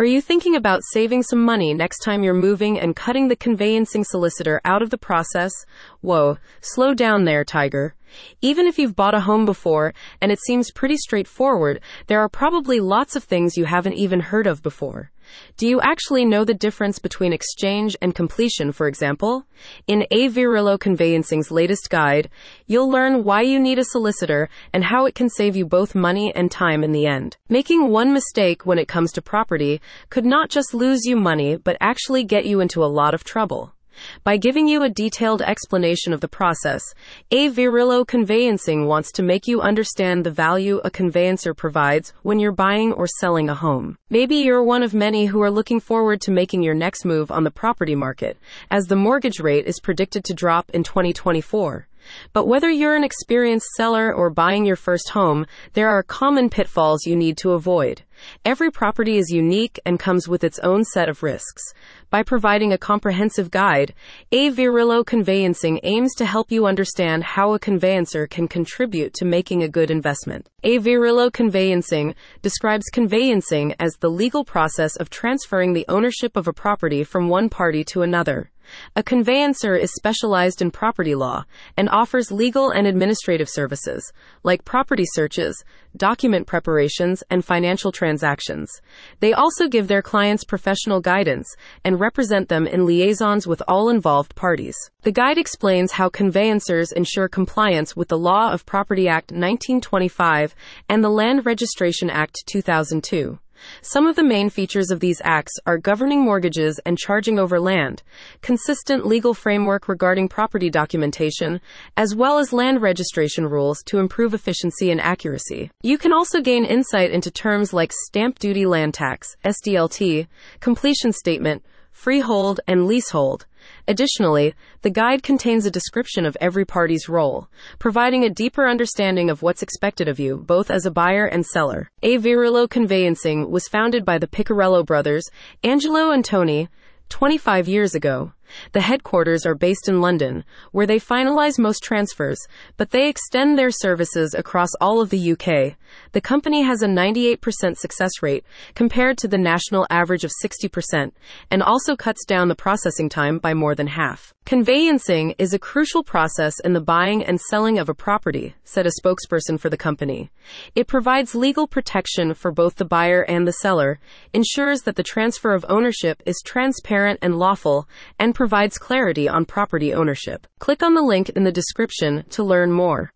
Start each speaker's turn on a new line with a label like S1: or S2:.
S1: Are you thinking about saving some money next time you're moving and cutting the conveyancing solicitor out of the process? Whoa, slow down there, Tiger. Even if you've bought a home before and it seems pretty straightforward, there are probably lots of things you haven't even heard of before. Do you actually know the difference between exchange and completion, for example? In AVRillo Conveyancing's latest guide, you'll learn why you need a solicitor and how it can save you both money and time in the end. Making one mistake when it comes to property could not just lose you money, but actually get you into a lot of trouble. By giving you a detailed explanation of the process, AVRillo Conveyancing wants to make you understand the value a conveyancer provides when you're buying or selling a home. Maybe you're one of many who are looking forward to making your next move on the property market, as the mortgage rate is predicted to drop in 2024. But whether you're an experienced seller or buying your first home, there are common pitfalls you need to avoid. Every property is unique and comes with its own set of risks. By providing a comprehensive guide, AVRillo Conveyancing aims to help you understand how a conveyancer can contribute to making a good investment. AVRillo Conveyancing describes conveyancing as the legal process of transferring the ownership of a property from one party to another. A conveyancer is specialized in property law and offers legal and administrative services, like property searches, document preparations, and financial transactions. They also give their clients professional guidance and represent them in liaisons with all involved parties. The guide explains how conveyancers ensure compliance with the Law of Property Act 1925 and the Land Registration Act 2002. Some of the main features of these acts are governing mortgages and charging over land, consistent legal framework regarding property documentation, as well as land registration rules to improve efficiency and accuracy. You can also gain insight into terms like stamp duty land tax, SDLT, completion statement, freehold, and leasehold. Additionally, the guide contains a description of every party's role, providing a deeper understanding of what's expected of you, both as a buyer and seller. AVRillo Conveyancing was founded by the Piccirillo brothers, Angelo and Tony, 25 years ago. The headquarters are based in London, where they finalize most transfers, but they extend their services across all of the UK. The company has a 98% success rate compared to the national average of 60% and also cuts down the processing time by more than half. Conveyancing is a crucial process in the buying and selling of a property, said a spokesperson for the company. It provides legal protection for both the buyer and the seller, ensures that the transfer of ownership is transparent and lawful, and provides clarity on property ownership. Click on the link in the description to learn more.